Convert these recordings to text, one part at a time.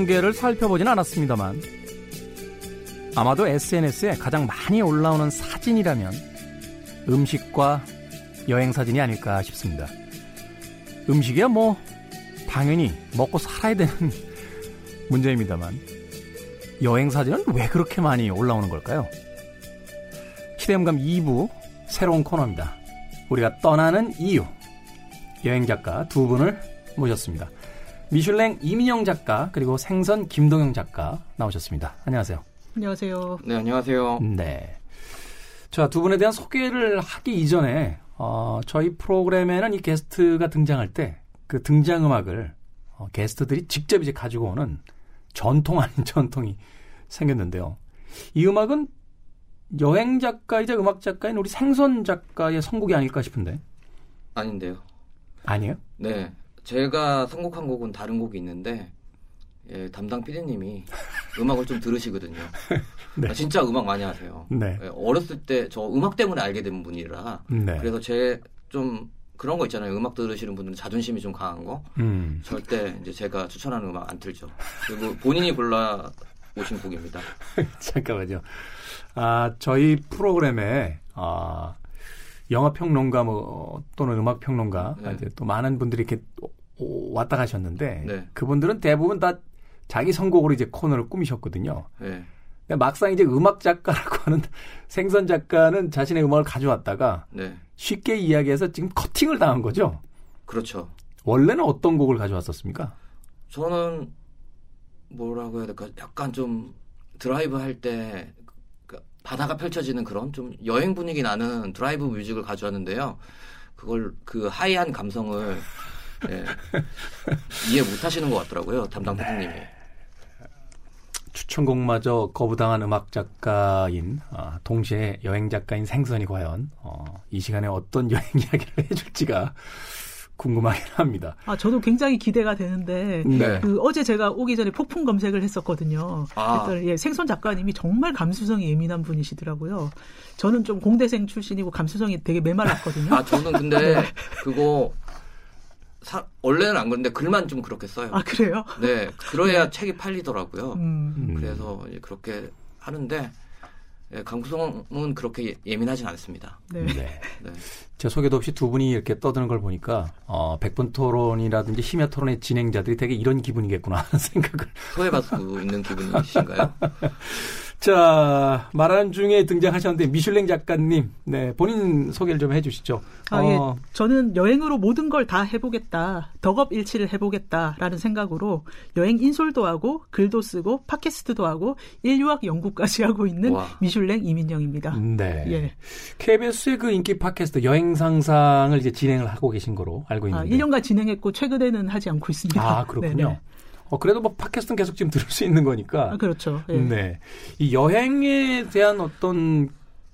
통계를 살펴보진 않았습니다만 아마도 SNS에 가장 많이 올라오는 사진이라면 음식과 여행 사진이 아닐까 싶습니다. 음식이야 뭐 당연히 먹고 살아야 되는 문제입니다만 여행 사진은 왜 그렇게 많이 올라오는 걸까요? 시대음감 2부 새로운 코너입니다. 우리가 떠나는 이유 여행 작가 두 분을 모셨습니다. 미슐랭 이민영 작가 그리고 생선 김동영 작가 나오셨습니다. 안녕하세요. 안녕하세요. 네, 안녕하세요. 네. 자, 두 분에 대한 소개를 하기 이전에 어, 저희 프로그램에는 이 게스트가 등장할 때 그 등장 음악을 어, 게스트들이 직접 이제 가지고 오는 전통 아닌 전통이 생겼는데요. 이 음악은 여행 작가이자 음악 작가인 우리 생선 작가의 선곡이 아닐까 싶은데. 아닌데요. 아니에요? 네. 제가 선곡한 곡은 다른 곡이 있는데 예, 담당 PD님이 음악을 좀 들으시거든요. 네. 아, 진짜 음악 많이 하세요. 네. 예, 어렸을 때 저 음악 때문에 알게 된 분이라 네. 그래서 제 좀 그런 거 있잖아요. 음악 들으시는 분들은 자존심이 좀 강한 거. 음. 절대 이제 제가 추천하는 음악 안 틀죠. 그리고 본인이 골라 오신 곡입니다. 잠깐만요. 아, 저희 프로그램에, 아, 영화 평론가 뭐, 또는 음악 평론가, 네. 이제 또 많은 분들이 이렇게 오- 왔다 가셨는데, 네. 그분들은 대부분 다 자기 선곡으로 이제 코너를 꾸미셨거든요. 네. 근데 막상 이제 음악 작가라고 하는 생선 작가는 자신의 음악을 가져왔다가 네. 쉽게 이야기해서 지금 커팅을 당한 거죠. 그렇죠. 원래는 어떤 곡을 가져왔었습니까? 저는 뭐라고 해야 될까 약간 좀 드라이브 할때 그 바다가 펼쳐지는 그런 좀 여행 분위기 나는 드라이브 뮤직을 가져왔는데요. 그걸 그 하이한 감성을 예, 이해 못 하시는 것 같더라고요. 담당 PD님이. 추천곡마저 거부당한 음악 작가인 아, 동시에 여행 작가인 생선이 과연 어, 이 시간에 어떤 여행 이야기를 해줄지가 궁금하긴 합니다. 아, 저도 굉장히 기대가 되는데 네. 그 어제 제가 오기 전에 폭풍 검색을 했었거든요. 아. 그랬더니 예, 생선 작가님이 정말 감수성이 예민한 분이시더라고요. 저는 좀 공대생 출신이고 감수성이 되게 메말랐거든요. 아 저는 근데 그거 사- 원래는 안 그런데 글만 좀 그렇게 써요. 아, 그래요? 네, 그래야 책이 팔리더라고요. 음. 음. 그래서 그렇게 하는데 예, 감수성은 그렇게 예- 예민하진 않습니다. 네. 네. 네. 제 소개도 없이 두 분이 이렇게 떠드는 걸 보니까 어, 백분 토론이라든지 심야 토론의 진행자들이 되게 이런 기분이겠구나 하는 생각을 소외받고 있는 기분이신가요? 자 말하는 중에 등장하셨는데 미슐랭 작가님 네 본인 소개를 좀 해주시죠. 아, 어, 예. 저는 여행으로 모든 걸 다 해보겠다. 덕업일치를 해보겠다라는 생각으로 여행 인솔도 하고 글도 쓰고 팟캐스트도 하고 인류학 연구까지 하고 있는 와. 미슐랭 이민영입니다. 네. 예. KBS의 그 인기 팟캐스트 여행 상상을 이제 진행을 하고 계신 거로 알고 아, 있는데. 1년간 진행했고 최근에는 하지 않고 있습니다. 아, 그렇군요. 네네. 어, 그래도 뭐 팟캐스트는 계속 지금 들을 수 있는 거니까. 아, 그렇죠. 예. 네. 이 여행에 대한 어떤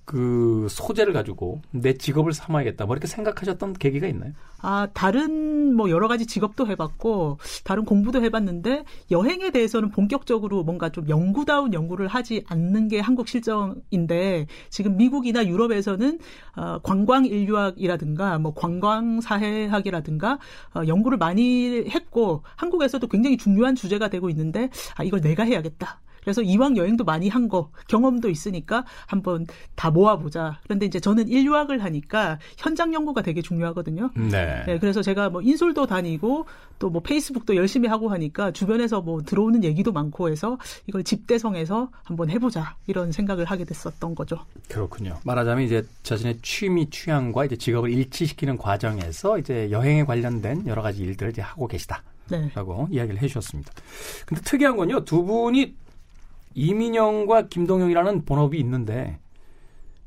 그 소재를 가지고 내 직업을 삼아야겠다. 뭐 이렇게 생각하셨던 계기가 있나요? 아, 다른 뭐 여러 가지 직업도 해봤고, 다른 공부도 해봤는데, 여행에 대해서는 본격적으로 뭔가 좀 연구다운 연구를 하지 않는 게 한국 실정인데, 지금 미국이나 유럽에서는, 어, 관광인류학이라든가, 뭐 관광사회학이라든가, 어, 연구를 많이 했고, 한국에서도 굉장히 중요한 주제가 되고 있는데, 아, 이걸 내가 해야겠다. 그래서 이왕 여행도 많이 한 거, 경험도 있으니까 한번 다 모아보자. 그런데 이제 저는 인류학을 하니까 현장 연구가 되게 중요하거든요. 네. 네, 그래서 제가 뭐 인솔도 다니고 또 뭐 페이스북도 열심히 하고 하니까 주변에서 뭐 들어오는 얘기도 많고 해서 이걸 집대성에서 한번 해보자 이런 생각을 하게 됐었던 거죠. 그렇군요. 말하자면 이제 자신의 취미 취향과 이제 직업을 일치시키는 과정에서 이제 여행에 관련된 여러 가지 일들을 이제 하고 계시다. 네. 라고 이야기를 해주셨습니다. 근데 특이한 건요, 두 분이 이민영과 김동영이라는 본업이 있는데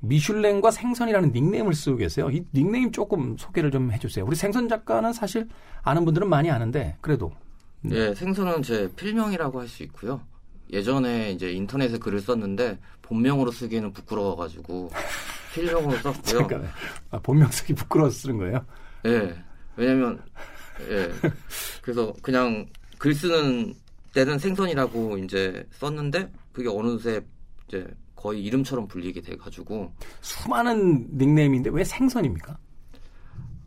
미슐랭과 생선이라는 닉네임을 쓰고 계세요. 이 닉네임 조금 소개를 좀 해주세요. 우리 생선 작가는 사실 아는 분들은 많이 아는데 그래도 예, 생선은 제 필명이라고 할 수 있고요. 예전에 이제 인터넷에 글을 썼는데 본명으로 쓰기에는 부끄러워가지고 필명으로 썼고요. 잠깐만. 아, 본명 쓰기 부끄러워서 쓰는 거예요? 예, 왜냐면 예, 그래서 그냥 글 쓰는 때는 생선이라고 이제 썼는데 그게 어느새 이제 거의 이름처럼 불리게 돼 가지고 수많은 닉네임인데 왜 생선입니까?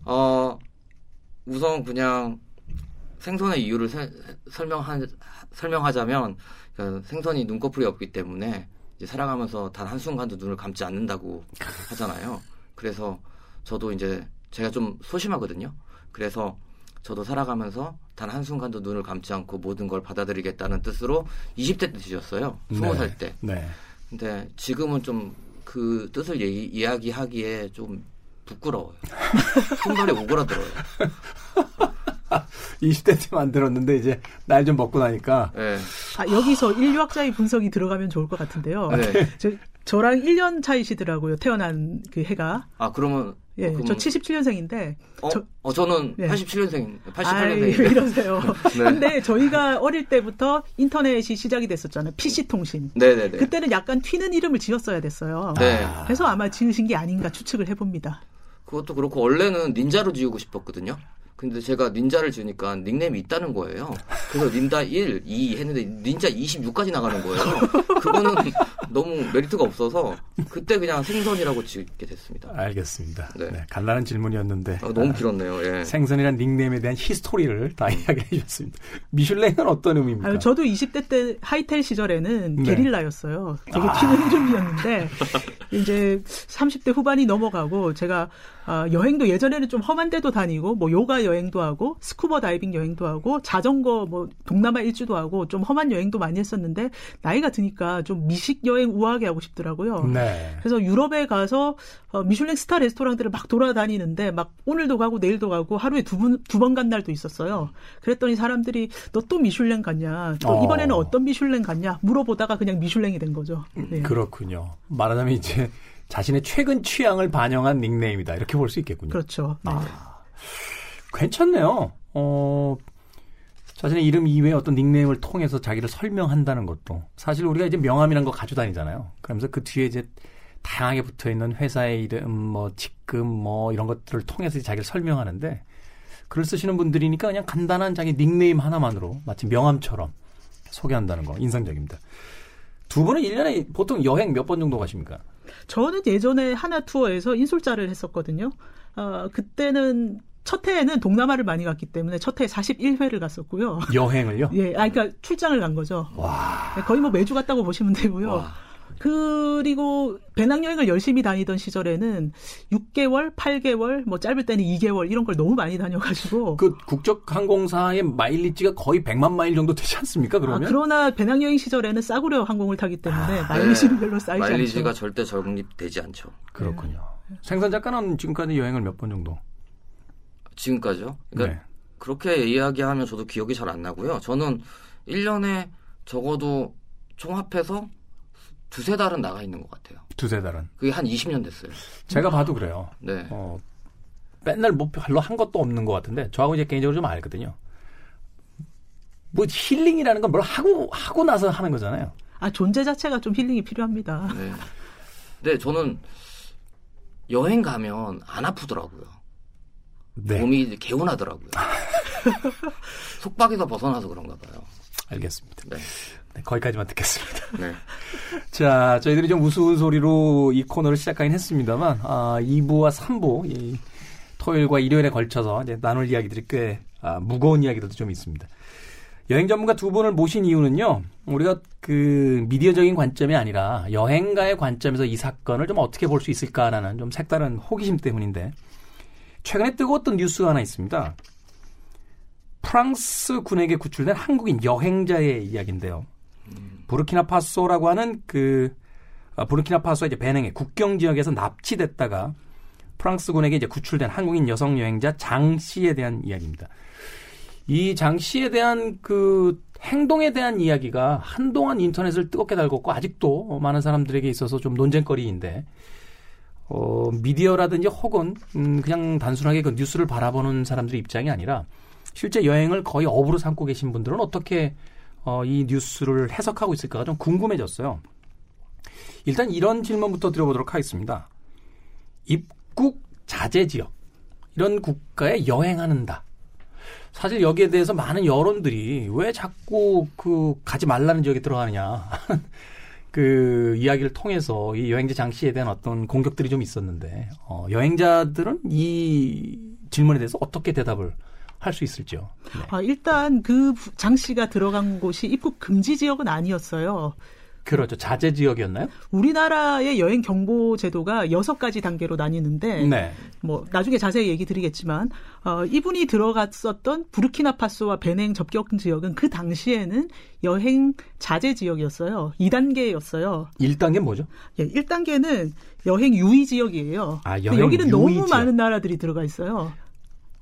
어 우선 그냥 생선의 이유를 세- 설명하, 설명하자면 그 생선이 눈꺼풀이 없기 때문에 이제 살아가면서 단 한순간도 눈을 감지 않는다고 하잖아요. 그래서 저도 이제 제가 좀 소심하거든요. 그래서 저도 살아가면서 단 한순간도 눈을 감지 않고 모든 걸 받아들이겠다는 뜻으로 20대 때 지었어요. 20살 때. 네. 근데 지금은 좀 그 뜻을 얘기, 이야기하기에 좀 부끄러워요. 손발이 오그라들어요. 20대 때 만들었는데 이제 날 좀 먹고 나니까 예. 아, 여기서 인류학자의 분석이 들어가면 좋을 것 같은데요. 네. 저, 저랑 1년 차이시더라고요. 태어난 그 해가. 아 그러면 예, 그럼- 저 77년생인데. 어, 저- 어 저는 예. 87년생, 아이, 왜 88년생인데. 이러세요. 네. 근데 저희가 어릴 때부터 인터넷이 시작이 됐었잖아요. PC통신. 네네네. 그때는 약간 튀는 이름을 지었어야 됐어요. 네. 그래서 아마 지으신 게 아닌가 추측을 해봅니다. 그것도 그렇고 원래는 닌자로 지우고 싶었거든요. 근데 제가 닌자를 지으니까 닉네임이 있다는 거예요. 그래서 닌자 1, 2 했는데 닌자 26까지 나가는 거예요. 그거는 너무 메리트가 없어서 그때 그냥 생선이라고 지게 됐습니다. 알겠습니다. 네. 네, 간단한 질문이었는데 아, 너무 길었네요. 예. 생선이란 닉네임에 대한 history를 다 이야기해 주셨습니다. 미슐랭은 어떤 의미입니까? 아유, 저도 20대 때 하이텔 시절에는 네. 게릴라였어요. 되게 아. 튀는 이름이었는데 이제 30대 후반이 넘어가고 제가 아, 여행도 예전에는 좀 험한 데도 다니고 뭐 요가 여행도 하고 스쿠버 다이빙 여행도 하고 자전거 뭐 동남아 일주도 하고 좀 험한 여행도 많이 했었는데 나이가 드니까 좀 미식 여행 우아하게 하고 싶더라고요. 네. 그래서 유럽에 가서 어, 미슐랭 스타 레스토랑들을 막 돌아다니는데 막 오늘도 가고 내일도 가고 하루에 두번두 번 간 날도 있었어요. 그랬더니 사람들이 너 또 미슐랭 갔냐? 또 어. 이번에는 어떤 미슐랭 갔냐? 물어보다가 그냥 미슐랭이 된 거죠. 네. 그렇군요. 말하자면 이제 자신의 최근 취향을 반영한 닉네임이다. 이렇게 볼 수 있겠군요. 그렇죠. 네. 괜찮네요. 어, 자신의 이름 이외에 어떤 닉네임을 통해서 자기를 설명한다는 것도 사실 우리가 이제 명함이라는 거 가지고 다니잖아요. 그러면서 그 뒤에 이제 다양하게 붙어 있는 회사의 이름, 뭐 직급, 뭐 이런 것들을 통해서 자기를 설명하는데 글을 쓰시는 분들이니까 그냥 간단한 자기 닉네임 하나만으로 마치 명함처럼 소개한다는 거 인상적입니다. 두 분은 1년에 보통 여행 몇 번 정도 가십니까? 저는 예전에 하나 투어에서 인솔자를 했었거든요. 어, 그때는 첫 해에는 동남아를 많이 갔기 때문에 첫 해에 41회를 갔었고요. 여행을요? 예, 아, 그러니까 출장을 간 거죠. 와. 네, 거의 뭐 매주 갔다고 보시면 되고요. 와. 그리고 배낭여행을 열심히 다니던 시절에는 6개월, 8개월, 뭐 짧을 때는 2개월 이런 걸 너무 많이 다녀가지고. 그 국적 항공사의 마일리지가 거의 100만 마일 정도 되지 않습니까? 아, 그러면? 그러나 배낭여행 시절에는 싸구려 항공을 타기 때문에 마일리지는 별로 쌓이지 마일리지가 않죠. 절대 적립되지 않죠. 그렇군요. 생선 작가는 지금까지 여행을 몇 번 정도? 지금까지요? 그러니까 네. 그렇게 이야기하면 저도 기억이 잘 안 나고요. 저는 1년에 적어도 총 합해서 두세 달은 나가 있는 것 같아요. 두세 달은. 그게 한 20년 됐어요. 제가 봐도 그래요. 네. 어, 맨날 뭐 별로 한 것도 없는 것 같은데 저하고 이제 개인적으로 좀 알거든요. 뭐 힐링이라는 건 뭘 하고 하고 나서 하는 거잖아요. 아, 존재 자체가 좀 힐링이 필요합니다. 네. 근데 저는 여행 가면 안 아프더라고요. 네, 몸이 개운하더라고요. 속박에서 벗어나서 그런가 봐요. 알겠습니다. 네. 네, 거기까지만 듣겠습니다. 네. 자, 저희들이 좀 우스운 소리로 이 코너를 시작하긴 했습니다만, 아, 2부와 3부, 이 토요일과 일요일에 걸쳐서 이제 나눌 이야기들이 꽤 아, 무거운 이야기들도 좀 있습니다. 여행 전문가 두 분을 모신 이유는요, 우리가 그 미디어적인 관점이 아니라 여행가의 관점에서 이 사건을 좀 어떻게 볼 수 있을까라는 좀 색다른 호기심 때문인데, 최근에 뜨거웠던 뉴스가 하나 있습니다. 프랑스 군에게 구출된 한국인 여행자의 이야기인데요. 부르키나파소라고 하는 그 아, 부르키나파소의 이제 베냉의 국경 지역에서 납치됐다가 프랑스군에게 이제 구출된 한국인 여성 여행자 장 씨에 대한 이야기입니다. 이 장 씨에 대한 그 행동에 대한 이야기가 한동안 인터넷을 뜨겁게 달궜고 아직도 많은 사람들에게 있어서 좀 논쟁거리인데 어, 미디어라든지 혹은 음, 그냥 단순하게 그 뉴스를 바라보는 사람들의 입장이 아니라 실제 여행을 거의 업으로 삼고 계신 분들은 어떻게 어, 이 뉴스를 해석하고 있을까가 좀 궁금해졌어요. 일단 이런 질문부터 드려보도록 하겠습니다. 입국 자제 지역 이런 국가에 여행하는다. 사실 여기에 대해서 많은 여론들이 왜 자꾸 그 가지 말라는 지역에 들어가느냐. 그 이야기를 통해서 이 여행자 장 씨에 대한 어떤 공격들이 좀 있었는데 어, 여행자들은 이 질문에 대해서 어떻게 대답을 할 수 있을지요? 네. 아, 일단 그 장 씨가 들어간 곳이 입국 금지 지역은 아니었어요. 그렇죠. 자제 지역이었나요? 우리나라의 여행 경보 제도가 여섯 가지 단계로 나뉘는데 네. 뭐 나중에 자세히 얘기 드리겠지만 어, 이분이 들어갔었던 부르키나파소와 베냉 접경 지역은 그 당시에는 여행 자제 지역이었어요. 2단계였어요. 1단계 뭐죠? 예, 1단계는 여행 유의 지역이에요. 아, 여행 여기는 유의 너무 지역. 많은 나라들이 들어가 있어요.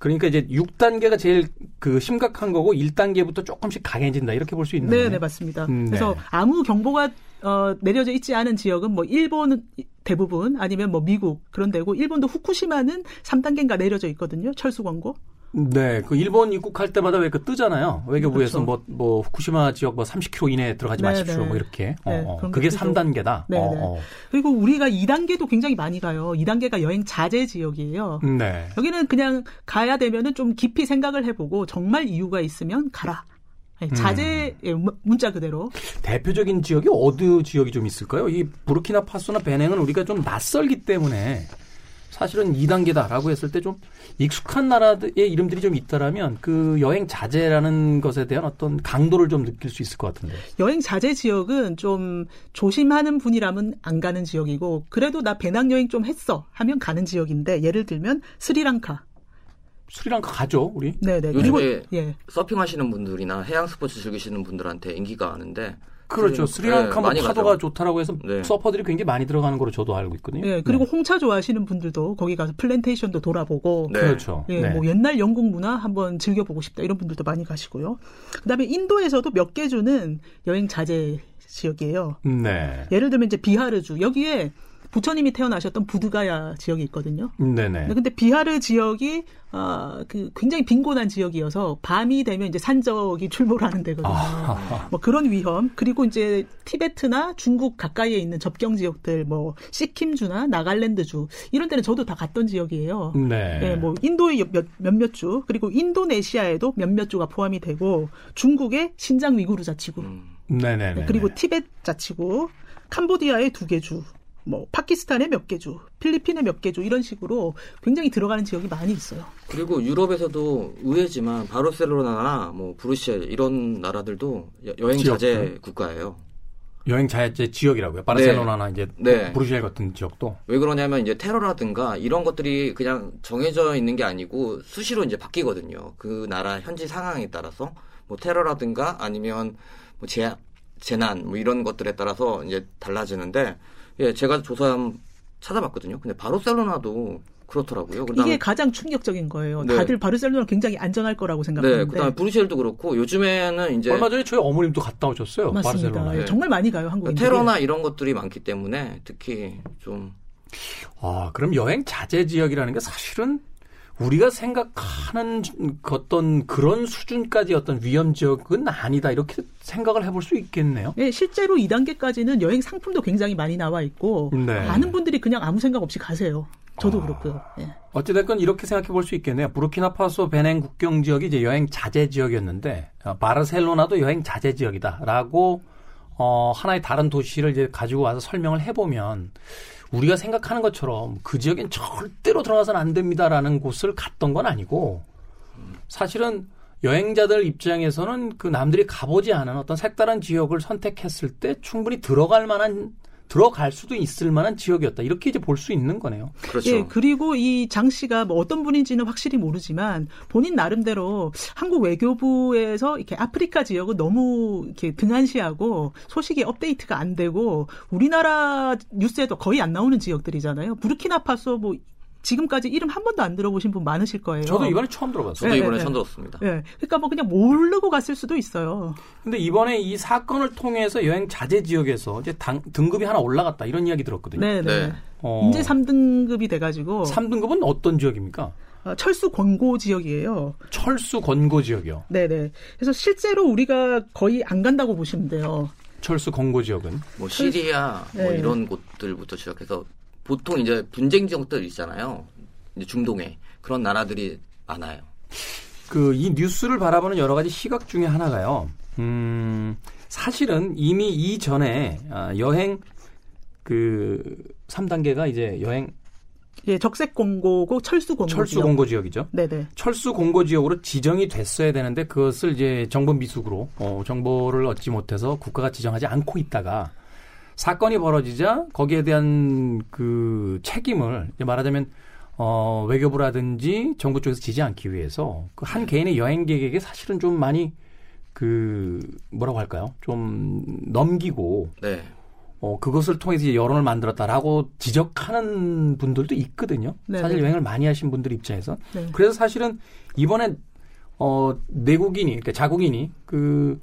그러니까 이제 6단계가 제일 그 심각한 거고 1단계부터 조금씩 강해진다. 이렇게 볼 수 있는 네, 거네요. 네, 맞습니다. 음, 네. 그래서 아무 경보가 어, 내려져 있지 않은 지역은 뭐 일본 대부분 아니면 뭐 미국 그런 데고 일본도 후쿠시마는 3단계인가 내려져 있거든요. 철수 광고. 네, 그 일본 입국할 때마다 왜 그 뜨잖아요. 외교부에서 그렇죠. 뭐, 뭐, 후쿠시마 지역 뭐 30km 이내에 들어가지 네, 마십시오. 네. 뭐 이렇게. 어, 네, 어. 그런 그게 것들도- 3단계다. 네, 어, 네. 어. 그리고 우리가 2단계도 굉장히 많이 가요. 2단계가 여행 자제 지역이에요. 네. 여기는 그냥 가야 되면은 좀 깊이 생각을 해보고 정말 이유가 있으면 가라. 네, 음. 자제 예, 문- 문자 그대로. 대표적인 지역이 어느 지역이 좀 있을까요? 이 부르키나파소나 베냉은 우리가 좀 낯설기 때문에 사실은 2단계다라고 했을 때 좀 익숙한 나라의 이름들이 좀 있다라면 그 여행 자제라는 것에 대한 어떤 강도를 좀 느낄 수 있을 것 같은데. 여행 자제 지역은 좀 조심하는 분이라면 안 가는 지역이고 그래도 나 배낭여행 좀 했어 하면 가는 지역인데 예를 들면 스리랑카. 스리랑카 가죠, 우리? 네네. 요즘에 그리고 예. 서핑하시는 분들이나 해양 스포츠 즐기시는 분들한테 인기가 많은데 그렇죠. 스리랑카- 스리랑카 네, 뭐 많이 파도가 가죠. 좋다라고 해서 네. 서퍼들이 굉장히 많이 들어가는 거로 저도 알고 있거든요. 예, 그리고 네. 홍차 좋아하시는 분들도 거기 가서 플랜테이션도 돌아보고 네. 그렇죠. 예, 네. 뭐 옛날 영국 문화 한번 즐겨보고 싶다 이런 분들도 많이 가시고요. 그다음에 인도에서도 몇 개 주는 여행 자제 지역이에요. 네. 예를 들면 이제 비하르주 여기에 부처님이 태어나셨던 부다가야 지역이 있거든요. 네네. 근데 비하르 지역이 아, 그 굉장히 빈곤한 지역이어서 밤이 되면 이제 산적이 출몰 하는 데거든요. 아, 뭐 그런 위험 그리고 이제 티베트나 중국 가까이에 있는 접경 지역들 뭐 시킴주나 나갈랜드주 이런 데는 저도 다 갔던 지역이에요. 네. 예, 뭐 인도의 몇, 몇몇 주 그리고 인도네시아에도 몇몇 주가 포함이 되고 중국의 신장 위구르 자치구 음. 네네네. 네, 그리고 티벳 자치구 캄보디아의 두 개 주. 뭐 파키스탄의 몇 개 주, 필리핀의 몇 개 주 이런 식으로 굉장히 들어가는 지역이 많이 있어요. 그리고 유럽에서도 의외지만 바르셀로나나 뭐 브루셀 이런 나라들도 여- 여행 자제 지역들? 국가예요. 여행 자제 지역이라고요. 바르셀로나나 이제 네. 브루셀 같은 지역도. 왜 그러냐면 이제 테러라든가 이런 것들이 그냥 정해져 있는 게 아니고 수시로 이제 바뀌거든요. 그 나라 현지 상황에 따라서 뭐 테러라든가 아니면 뭐 재, 재난 뭐 이런 것들에 따라서 이제 달라지는데 예, 제가 조사 찾아봤거든요. 근데 바르셀로나도 그렇더라고요. 그다음에 이게 가장 충격적인 거예요. 네. 다들 바르셀로나 굉장히 안전할 거라고 네, 생각하는데 그다음에 브루셀도 그렇고 요즘에는 이제 얼마 전에 저희 어머님도 갔다 오셨어요. 맞습니다. 바르셀로나. 예, 네. 정말 많이 가요 한국인들이. 테러나 이런 것들이 많기 때문에 특히 좀 아, 그럼 여행 자제 지역이라는 게 사실은 우리가 생각하는 그 어떤 그런 수준까지 어떤 위험 지역은 아니다. 이렇게 생각을 해볼 수 있겠네요. 예, 실제로 2단계까지는 여행 상품도 굉장히 많이 나와 있고 네. 많은 분들이 그냥 아무 생각 없이 가세요. 저도 아. 그렇고요. 예. 어찌됐건 이렇게 생각해 볼 수 있겠네요. 부르키나파소 베냉 국경 지역이 이제 여행 자제 지역이었는데 어, 바르셀로나도 여행 자제 지역이다라고 어, 하나의 다른 도시를 이제 가지고 와서 설명을 해보면 우리가 생각하는 것처럼 그 지역엔 절대로 들어가서는 안 됩니다라는 곳을 갔던 건 아니고 사실은 여행자들 입장에서는 그 남들이 가보지 않은 어떤 색다른 지역을 선택했을 때 충분히 들어갈 만한 들어갈 수도 있을 만한 지역이었다 이렇게 이제 볼 수 있는 거네요. 그렇죠. 예, 그리고 이 장 씨가 뭐 어떤 분인지는 확실히 모르지만 본인 나름대로 한국 외교부에서 이렇게 아프리카 지역은 너무 이렇게 등한시하고 소식이 업데이트가 안 되고 우리나라 뉴스에도 거의 안 나오는 지역들이잖아요. 부르키나파소 뭐 지금까지 이름 한 번도 안 들어보신 분 많으실 거예요. 저도 이번에 처음 들어봤어요. 저도 네, 이번에 네, 처음 네. 들었습니다. 예. 그러니까 뭐 그냥 모르고 갔을 수도 있어요. 근데 이번에 이 사건을 통해서 여행 자제 지역에서 이제 당- 등급이 하나 올라갔다 이런 이야기 들었거든요. 네, 네. 네. 어, 이제 3등급이 돼가지고 3등급은 어떤 지역입니까? 어, 철수 권고 지역이에요. 철수 권고 지역이요. 네네. 그래서 실제로 우리가 거의 안 간다고 보시면 돼요. 철수 권고 지역은 뭐 시리아 뭐 네. 이런 곳들부터 시작해서 보통 이제 분쟁 지역들 있잖아요. 이제 중동에 그런 나라들이 많아요. 그 이 뉴스를 바라보는 여러 가지 시각 중에 하나가요. 음, 사실은 이미 이전에 아, 여행 그 3단계가 이제 여행 예, 적색 공고고 철수 공고. 철수 지역. 공고 지역이죠. 네네. 철수 공고 지역으로 지정이 됐어야 되는데 그것을 이제 정보 미숙으로 어, 정보를 얻지 못해서 국가가 지정하지 않고 있다가 사건이 벌어지자 거기에 대한 그 책임을 이제 말하자면 어, 외교부라든지 정부 쪽에서 지지 않기 위해서 그 한 개인의 여행객에게 사실은 좀 많이 그 뭐라고 할까요? 좀 넘기고 네. 어, 그것을 통해서 이제 여론을 만들었다라고 지적하는 분들도 있거든요. 네네. 사실 여행을 많이 하신 분들 입장에서. 네. 그래서 사실은 이번에 어, 내국인이, 그러니까 자국인이 그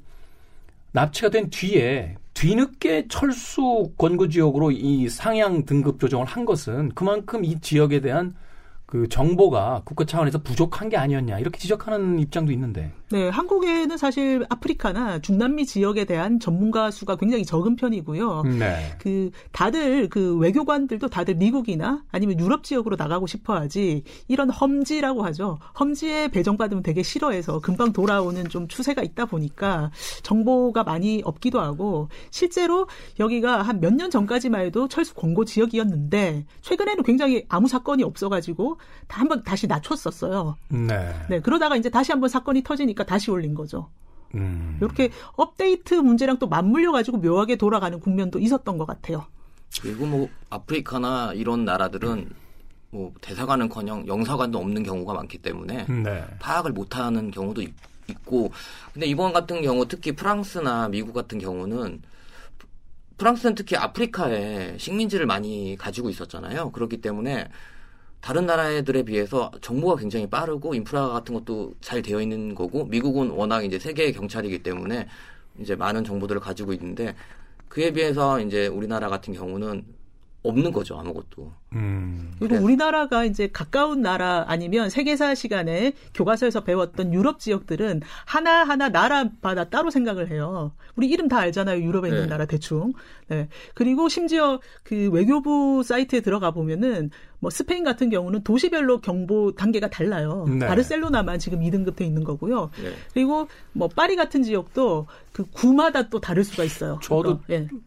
납치가 된 뒤에 뒤늦게 철수 권고 지역으로 이 상향 등급 조정을 한 것은 그만큼 이 지역에 대한 그 정보가 국가 차원에서 부족한 게 아니었냐 이렇게 지적하는 입장도 있는데. 네, 한국에는 사실 아프리카나 중남미 지역에 대한 전문가 수가 굉장히 적은 편이고요. 네. 그 다들 그 외교관들도 다들 미국이나 아니면 유럽 지역으로 나가고 싶어하지 이런 험지라고 하죠. 험지에 배정받으면 되게 싫어해서 금방 돌아오는 좀 추세가 있다 보니까 정보가 많이 없기도 하고 실제로 여기가 한 몇 년 전까지만 해도 철수 권고 지역이었는데 최근에는 굉장히 아무 사건이 없어가지고 다 한번 다시 낮췄었어요. 네. 네, 그러다가 이제 다시 한번 사건이 터지니까 다시 올린 거죠. 음. 이렇게 업데이트 문제랑 또 맞물려 가지고 묘하게 돌아가는 국면도 있었던 것 같아요. 그리고 뭐 아프리카나 이런 나라들은 뭐 대사관은커녕 영사관도 없는 경우가 많기 때문에 네. 파악을 못하는 경우도 있- 있고 근데 이번 같은 경우 특히 프랑스나 미국 같은 경우는 프랑스는 특히 아프리카에 식민지를 많이 가지고 있었잖아요. 그렇기 때문에 다른 나라들에 비해서 정보가 굉장히 빠르고 인프라 같은 것도 잘 되어 있는 거고 미국은 워낙 이제 세계의 경찰이기 때문에 이제 많은 정보들을 가지고 있는데 그에 비해서 이제 우리나라 같은 경우는 없는 거죠 아무것도. 음. 그리고 그래서- 우리나라가 이제 가까운 나라 아니면 세계사 시간에 교과서에서 배웠던 유럽 지역들은 하나 하나 나라마다 따로 생각을 해요. 우리 이름 다 알잖아요. 유럽에 있는 네. 나라 대충. 네. 그리고 심지어 그 외교부 사이트에 들어가 보면은 뭐 스페인 같은 경우는 도시별로 경보 단계가 달라요. 네. 바르셀로나만 지금 2등급 돼 있는 거고요. 네. 그리고 뭐 파리 같은 지역도 그 구마다 또 다를 수가 있어요. 저도 그러니까, 예.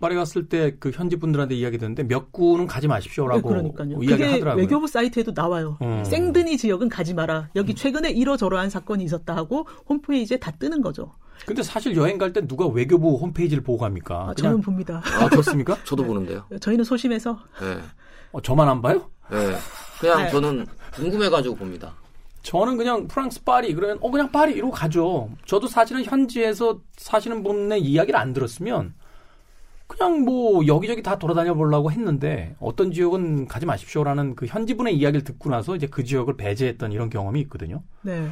파리 갔을 때 그 현지 분들한테 이야기 듣는데 몇 구는 가지 마십시오라고 네, 그러니까요. 이야기를 그게 하더라고요. 외교부 사이트에도 나와요. 음. 생드니 지역은 가지 마라. 여기 최근에 이러저러한 사건이 있었다 하고 홈페이지에 다 뜨는 거죠. 근데 사실 여행 갈 때 누가 외교부 홈페이지를 보고 갑니까? 아, 그냥 저는 봅니다. 아, 좋습니까? 저도 보는데요. 저희는 소심해서 네. 어, 저만 안 봐요? 네. 그냥 네. 저는 궁금해가지고 봅니다. 저는 그냥 프랑스 파리 그러면 어 그냥 파리 이러고 가죠. 저도 사실은 현지에서 사시는 분의 이야기를 안 들었으면 그냥 뭐 여기저기 다 돌아다녀 보려고 했는데 어떤 지역은 가지 마십시오라는 그 현지 분의 이야기를 듣고 나서 이제 그 지역을 배제했던 이런 경험이 있거든요. 네.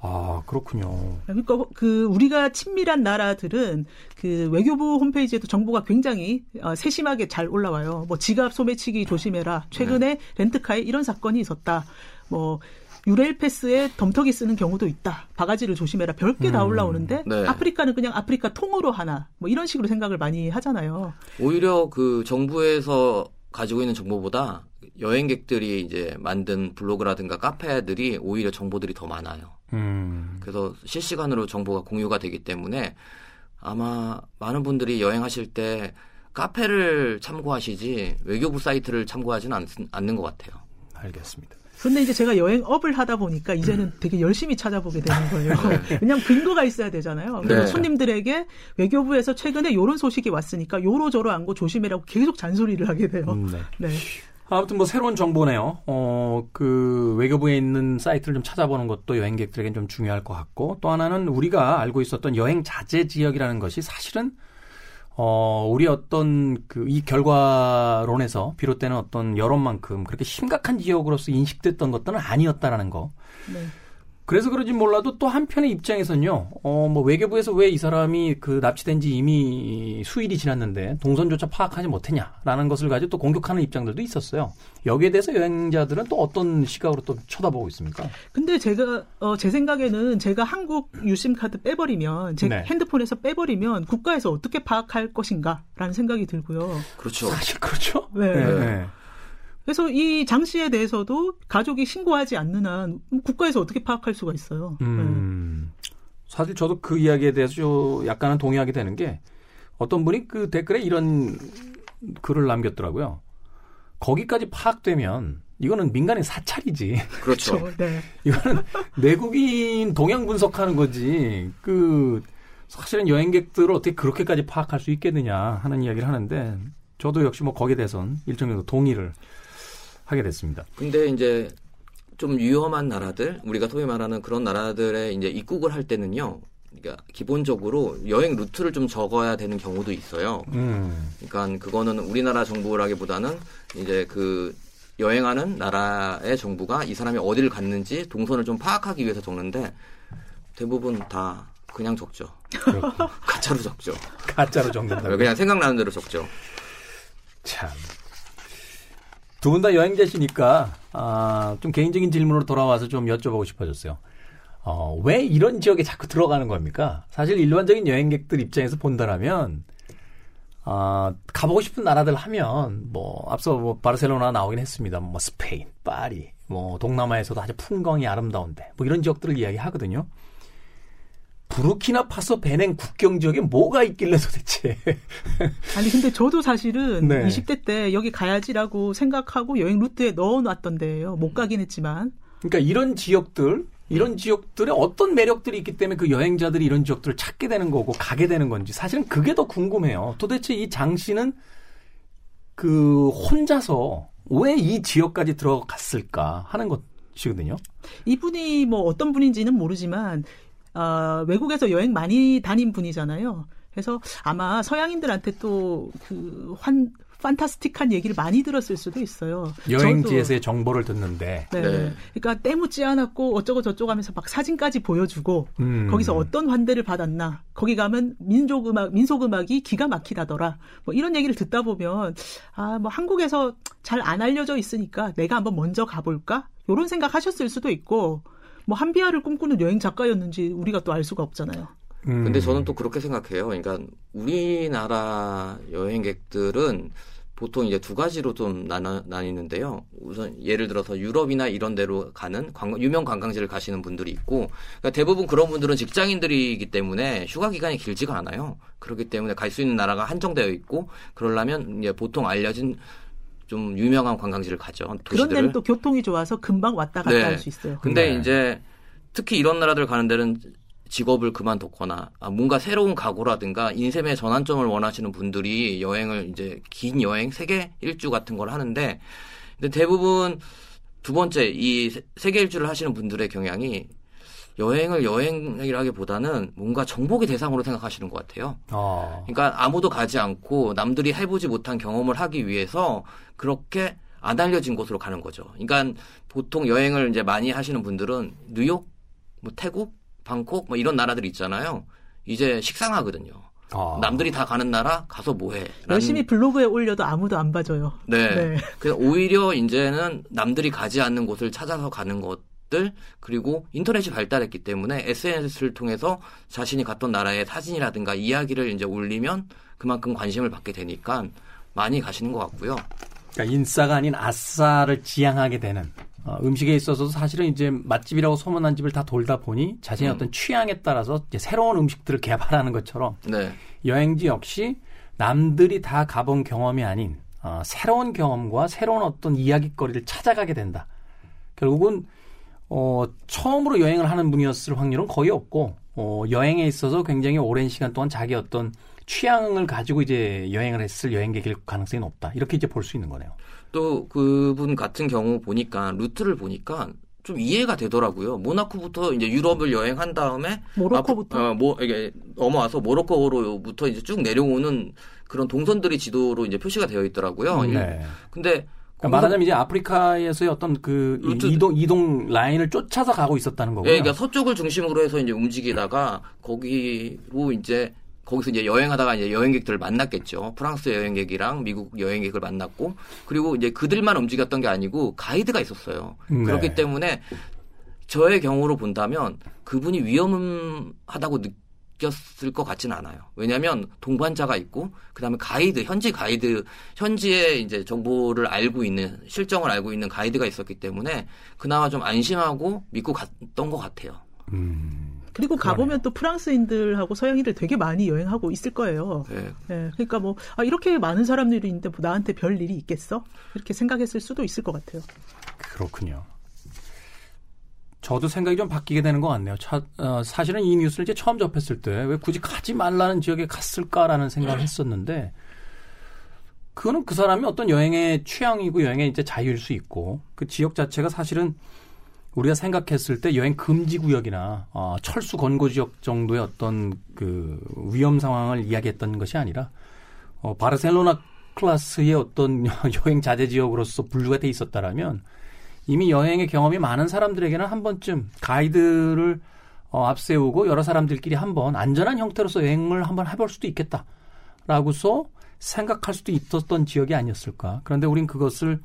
아 그렇군요. 그러니까 그 우리가 친밀한 나라들은 그 외교부 홈페이지에도 정보가 굉장히 어, 세심하게 잘 올라와요. 뭐 지갑 소매치기 조심해라. 최근에 렌트카에 이런 사건이 있었다. 뭐 유레일 패스에 덤터기 쓰는 경우도 있다. 바가지를 조심해라. 별게 다 음, 올라오는데 네. 아프리카는 그냥 아프리카 통으로 하나. 뭐 이런 식으로 생각을 많이 하잖아요. 오히려 그 정부에서 가지고 있는 정보보다 여행객들이 이제 만든 블로그라든가 카페들이 오히려 정보들이 더 많아요. 음. 그래서 실시간으로 정보가 공유가 되기 때문에 아마 많은 분들이 여행하실 때 카페를 참고하시지 외교부 사이트를 참고하지는 않, 않는 것 같아요. 알겠습니다. 근데 이제 제가 여행 업을 하다 보니까 이제는 되게 열심히 찾아보게 되는 거예요. 그냥 근거가 있어야 되잖아요. 그래서 네. 손님들에게 외교부에서 최근에 이런 소식이 왔으니까 요로저로 안 거 조심해라고 계속 잔소리를 하게 돼요. 음, 네. 네. 아무튼 뭐 새로운 정보네요. 어, 그 외교부에 있는 사이트를 좀 찾아보는 것도 여행객들에겐 좀 중요할 것 같고 또 하나는 우리가 알고 있었던 여행 자제 지역이라는 것이 사실은 어, 우리 어떤 그 이 결과론에서 비롯되는 어떤 여론만큼 그렇게 심각한 지역으로서 인식됐던 것들은 아니었다라는 거. 네. 그래서 그런지 몰라도 또 한편의 입장에선요, 어, 뭐 외교부에서 왜 이 사람이 그 납치된 지 이미 수일이 지났는데 동선조차 파악하지 못했냐라는 것을 가지고 또 공격하는 입장들도 있었어요. 여기에 대해서 여행자들은 또 어떤 시각으로 또 쳐다보고 있습니까? 근데 제가, 어, 제 생각에는 제가 한국 유심카드 빼버리면, 제 네. 핸드폰에서 빼버리면 국가에서 어떻게 파악할 것인가 라는 생각이 들고요. 그렇죠. 사실 그렇죠. 네. 그래서 이 장 씨에 대해서도 가족이 신고하지 않는 한 국가에서 어떻게 파악할 수가 있어요. 네. 음, 사실 저도 그 이야기에 대해서 좀 약간은 동의하게 되는 게 어떤 분이 그 댓글에 이런 글을 남겼더라고요. 거기까지 파악되면 이거는 민간인 사찰이지. 그렇죠. 그렇죠. 네. 이거는 내국인 동향 분석하는 거지. 그 사실은 여행객들을 어떻게 그렇게까지 파악할 수 있겠느냐 하는 이야기를 하는데 저도 역시 뭐 거기에 대해서는 일정 정도 동의를 하게 됐습니다. 근데 이제 좀 위험한 나라들, 우리가 소위 말하는 그런 나라들에 이제 입국을 할 때는요. 그러니까 기본적으로 여행 루트를 좀 적어야 되는 경우도 있어요. 음. 그러니까 그거는 우리나라 정부라기보다는 이제 그 여행하는 나라의 정부가 이 사람이 어디를 갔는지 동선을 좀 파악하기 위해서 적는데 대부분 다 그냥 적죠. 가짜로 적죠. 가짜로 적는다. 그냥 생각나는 대로 적죠. 참. 두 분 다 여행자시니까 아, 좀 개인적인 질문으로 돌아와서 좀 여쭤보고 싶어졌어요. 어, 왜 이런 지역에 자꾸 들어가는 겁니까? 사실 일반적인 여행객들 입장에서 본다라면 아, 가보고 싶은 나라들 하면 뭐 앞서 뭐 바르셀로나 나오긴 했습니다. 뭐 스페인, 파리, 뭐 동남아에서도 아주 풍광이 아름다운데 뭐 이런 지역들을 이야기하거든요. 부르키나파소 베냉 국경 지역에 뭐가 있길래 도대체 아니 근데 저도 사실은 네. 20대 때 여기 가야지라고 생각하고 여행 루트에 넣어놨던데요. 못 가긴 했지만 그러니까 이런 지역들, 이런 지역들에 어떤 매력들이 있기 때문에 그 여행자들이 이런 지역들을 찾게 되는 거고 가게 되는 건지 사실은 그게 더 궁금해요. 도대체 이 장 씨는 그 혼자서 왜 이 지역까지 들어갔을까 하는 것 이거든요. 이분이 뭐 어떤 분인지는 모르지만 아, 외국에서 여행 많이 다닌 분이잖아요. 그래서 아마 서양인들한테 또그환 판타스틱한 얘기를 많이 들었을 수도 있어요. 여행지에서의 정보를 듣는데. 네. 네. 그러니까 때묻지 않았고 어쩌고 저쩌고 하면서 막 사진까지 보여주고 음. 거기서 어떤 환대를 받았나 거기 가면 민족 음악 민속 음악이 기가 막히다더라 뭐 이런 얘기를 듣다 보면 아 뭐 한국에서 잘 안 알려져 있으니까 내가 한번 먼저 가볼까 이런 생각 하셨을 수도 있고 뭐 한비아를 꿈꾸는 여행 작가였는지 우리가 또 알 수가 없잖아요. 음. 근데 저는 또 그렇게 생각해요. 그러니까 우리나라 여행객들은 보통 이제 두 가지로 좀 나눠, 나뉘는데요. 우선 예를 들어서 유럽이나 이런 데로 가는 관광- 유명 관광지를 가시는 분들이 있고 그러니까 대부분 그런 분들은 직장인들이기 때문에 휴가 기간이 길지가 않아요. 그렇기 때문에 갈 수 있는 나라가 한정되어 있고 그러려면 이제 보통 알려진 좀 유명한 관광지를 가죠. 그런 도시들을. 데는 또 교통이 좋아서 금방 왔다 갔다 네. 할수 있어요. 근데 네. 이제 특히 이런 나라들 가는 데는 직업을 그만뒀거나 아, 뭔가 새로운 각오라든가 인생의 전환점을 원하시는 분들이 여행을 이제 긴 여행 세계 일주 같은 걸 하는데 근데 대부분 두 번째 이 세- 세계 일주를 하시는 분들의 경향이 여행을 여행이라기보다는 뭔가 정복의 대상으로 생각하시는 것 같아요. 어. 그러니까 아무도 가지 않고 남들이 해보지 못한 경험을 하기 위해서 그렇게 안 알려진 곳으로 가는 거죠. 그러니까 보통 여행을 이제 많이 하시는 분들은 뉴욕, 뭐 태국, 방콕 뭐 이런 나라들 있잖아요. 이제 식상하거든요. 어. 남들이 다 가는 나라 가서 뭐해? 열심히 블로그에 올려도 아무도 안 봐줘요. 네. 네. 그래서 오히려 이제는 남들이 가지 않는 곳을 찾아서 가는 것 들 그리고 인터넷이 발달했기 때문에 SNS를 통해서 자신이 갔던 나라의 사진이라든가 이야기를 이제 올리면 그만큼 관심을 받게 되니까 많이 가시는 것 같고요. 그러니까 인싸가 아닌 아싸를 지향하게 되는 어, 음식에 있어서도 사실은 이제 맛집이라고 소문난 집을 다 돌다 보니 자신의 음. 어떤 취향에 따라서 새로운 음식들을 개발하는 것처럼 네. 여행지 역시 남들이 다 가본 경험이 아닌 어, 새로운 경험과 새로운 어떤 이야기거리를 찾아가게 된다. 결국은 어, 처음으로 여행을 하는 분이었을 확률은 거의 없고 어, 여행에 있어서 굉장히 오랜 시간 동안 자기 어떤 취향을 가지고 이제 여행을 했을 여행객일 가능성이 높다. 이렇게 이제 볼 수 있는 거네요. 또 그분 같은 경우 보니까 루트를 보니까 좀 이해가 되더라고요. 모나코부터 이제 유럽을 여행한 다음에 모로코부터? 앞- 어, 뭐 이게 넘어와서 모로코로부터 이제 쭉 내려오는 그런 동선들이 지도로 이제 표시가 되어 있더라고요. 네. 근데 그러니까 말하자면 이제 아프리카에서의 어떤 그 루트- 이동 이동 라인을 쫓아서 가고 있었다는 거고요. 예, 그러니까 서쪽을 중심으로 해서 이제 움직이다가 거기로 이제 거기서 이제 여행하다가 이제 여행객들을 만났겠죠. 프랑스 여행객이랑 미국 여행객을 만났고 그리고 이제 그들만 움직였던 게 아니고 가이드가 있었어요. 네. 그렇기 때문에 저의 경우로 본다면 그분이 위험하다고 느 꼈을 것 같지는 않아요. 왜냐하면 동반자가 있고 그다음에 가이드 현지 가이드 현지의 이제 정보를 알고 있는 실정을 알고 있는 가이드가 있었기 때문에 그나마 좀 안심하고 믿고 갔던 것 같아요. 음, 그리고 가보면 또 프랑스인들하고 서양인들 되게 많이 여행하고 있을 거예요. 네. 예, 그러니까 뭐, 아, 이렇게 많은 사람들이 있는데 뭐 나한테 별 일이 있겠어? 이렇게 생각했을 수도 있을 것 같아요. 그렇군요. 저도 생각이 좀 바뀌게 되는 것 같네요. 차- 어, 사실은 이 뉴스를 이제 처음 접했을 때 왜 굳이 가지 말라는 지역에 갔을까라는 생각을 했었는데 그거는 그 사람이 어떤 여행의 취향이고 여행의 이제 자유일 수 있고 그 지역 자체가 사실은 우리가 생각했을 때 여행 금지 구역이나 어, 철수 권고 지역 정도의 어떤 그 위험 상황을 이야기했던 것이 아니라 어, 바르셀로나 클래스의 어떤 여행 자제 지역으로서 분류가 돼 있었다라면 이미 여행의 경험이 많은 사람들에게는 한 번쯤 가이드를 어, 앞세우고 여러 사람들끼리 한번 안전한 형태로서 여행을 한번 해볼 수도 있겠다라고서 생각할 수도 있었던 지역이 아니었을까. 그런데 우린 그것을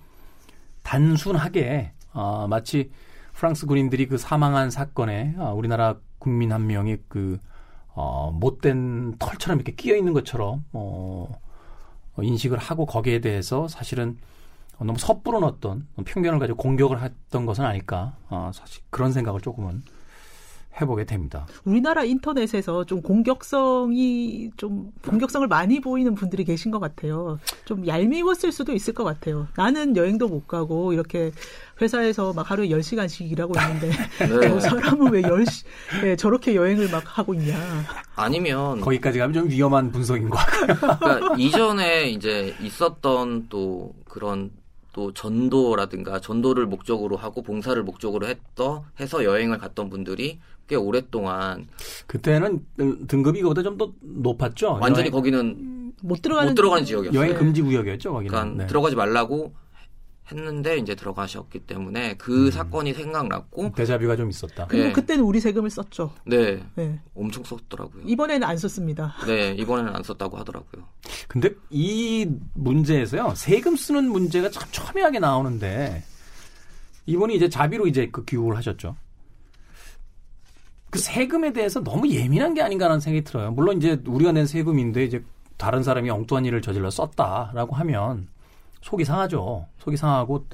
단순하게 어, 마치 프랑스 군인들이 그 사망한 사건에 어, 우리나라 국민 한 명이 그 어, 못된 털처럼 이렇게 끼어 있는 것처럼 어, 어, 인식을 하고 거기에 대해서 사실은 어, 너무 섣부른 어떤 편견을 가지고 공격을 했던 것은 아닐까. 어, 사실 그런 생각을 조금은 해보게 됩니다. 우리나라 인터넷에서 좀 공격성이 좀 공격성을 많이 보이는 분들이 계신 것 같아요. 좀 얄미웠을 수도 있을 것 같아요. 나는 여행도 못 가고 이렇게 회사에서 막 하루에 10시간씩 일하고 있는데 네. 저 사람은 왜 10시 예, 저렇게 여행을 막 하고 있냐. 아니면 거기까지 가면 좀 위험한 분석인 것 같고요. 그러니까 이전에 이제 있었던 또 그런 또 전도라든가 전도를 목적으로 하고 봉사를 목적으로 했더 해서 여행을 갔던 분들이 꽤 오랫동안 그때는 등급이 그보다 좀 더 높았죠. 완전히 여행, 거기는 못 들어가는 못 들어가는 지역이었어요. 여행 금지 구역이었죠. 거기는. 그러니까 네. 들어가지 말라고 했는데 이제 들어가셨기 때문에 그 사건이 생각났고 데자뷰가 좀 있었다. 그리고 네. 그때는 우리 세금을 썼죠. 네 네. 엄청 썼더라고요. 이번에는 안 썼습니다. 네 이번에는 안 썼다고 하더라고요. 근데 이 문제에서요 세금 쓰는 문제가 참 첨예하게 나오는데 이분이 이제 자비로 이제 그 귀국을 하셨죠. 그 세금에 대해서 너무 예민한 게 아닌가라는 생각이 들어요. 물론 이제 우리가 낸 세금인데 이제 다른 사람이 엉뚱한 일을 저질러 썼다라고 하면 속이 상하죠. 속이 상하고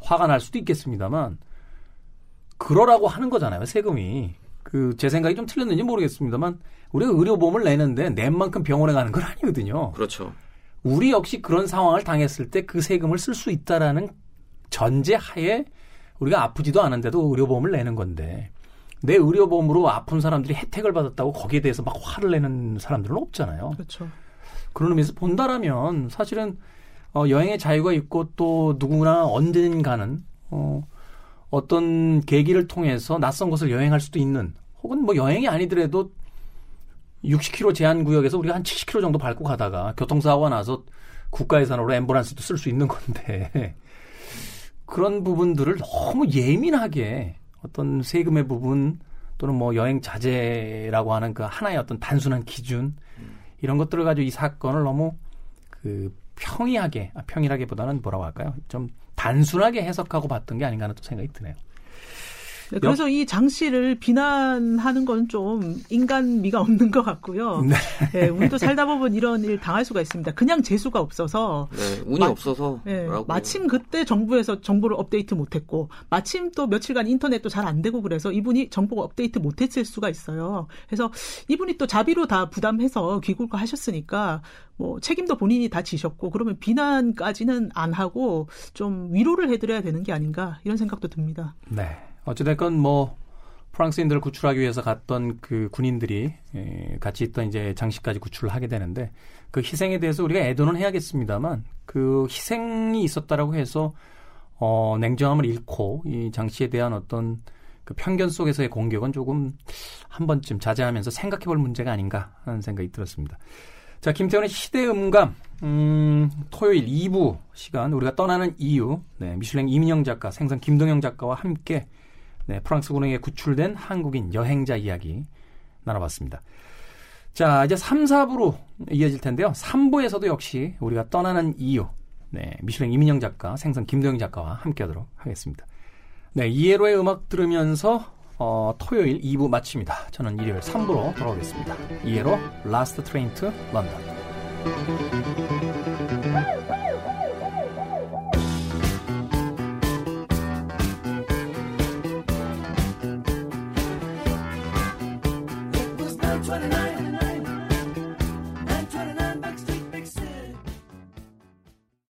화가 날 수도 있겠습니다만 그러라고 하는 거잖아요. 세금이. 그 제 생각이 좀 틀렸는지 모르겠습니다만 우리가 의료보험을 내는데 낸 만큼 병원에 가는 건 아니거든요. 그렇죠. 우리 역시 그런 상황을 당했을 때 그 세금을 쓸 수 있다라는 전제 하에 우리가 아프지도 않은데도 의료보험을 내는 건데 내 의료보험으로 아픈 사람들이 혜택을 받았다고 거기에 대해서 막 화를 내는 사람들은 없잖아요. 그렇죠. 그런 의미에서 본다라면 사실은 어, 여행의 자유가 있고 또 누구나 언젠가는 어, 어떤 계기를 통해서 낯선 곳을 여행할 수도 있는 혹은 뭐 여행이 아니더라도 60km 제한 구역에서 우리가 한 70km 정도 밟고 가다가 교통사고가 나서 국가예산으로 앰뷸런스도 쓸 수 있는 건데 그런 부분들을 너무 예민하게 어떤 세금의 부분 또는 뭐 여행 자제라고 하는 그 하나의 어떤 단순한 기준 이런 것들을 가지고 이 사건을 너무 그 평이하게 아, 평이라기보다는 뭐라고 할까요? 좀 단순하게 해석하고 봤던 게 아닌가 하는 또 생각이 드네요. 네, 그래서 이 장 씨를 비난하는 건 좀 인간미가 없는 것 같고요. 네. 예, 우리도 살다 보면 이런 일 당할 수가 있습니다. 그냥 재수가 없어서 네 운이 마- 없어서 예, 라고. 마침 그때 정부에서 정보를 업데이트 못했고 마침 또 며칠간 인터넷도 잘 안 되고 그래서 이분이 정보가 업데이트 못했을 수가 있어요. 그래서 이분이 또 자비로 다 부담해서 귀국을 하셨으니까 뭐 책임도 본인이 다 지셨고 그러면 비난까지는 안 하고 좀 위로를 해드려야 되는 게 아닌가 이런 생각도 듭니다. 네. 어찌됐건 뭐 프랑스인들을 구출하기 위해서 갔던 그 군인들이 에, 같이 있던 이제 장 씨까지 구출을 하게 되는데 그 희생에 대해서 우리가 애도는 해야겠습니다만 그 희생이 있었다라고 해서 어 냉정함을 잃고 이 장 씨에 대한 어떤 그 편견 속에서의 공격은 조금 한 번쯤 자제하면서 생각해 볼 문제가 아닌가 하는 생각이 들었습니다. 자, 김태훈의 시대음감. 음, 토요일 2부 시간 우리가 떠나는 이유. 네, 미슐랭 이민영 작가, 생선 김동영 작가와 함께 네, 프랑스 군에게 구출된 한국인 여행자 이야기 나눠봤습니다. 자, 이제 3, 4부로 이어질 텐데요. 3부에서도 역시 우리가 떠나는 이유. 네, 미슐랭 이민영 작가, 생선 김도영 작가와 함께 하도록 하겠습니다. 네, ELO의 음악 들으면서 어, 토요일 2부 마칩니다. 저는 일요일 3부로 돌아오겠습니다. ELO Last Train to London.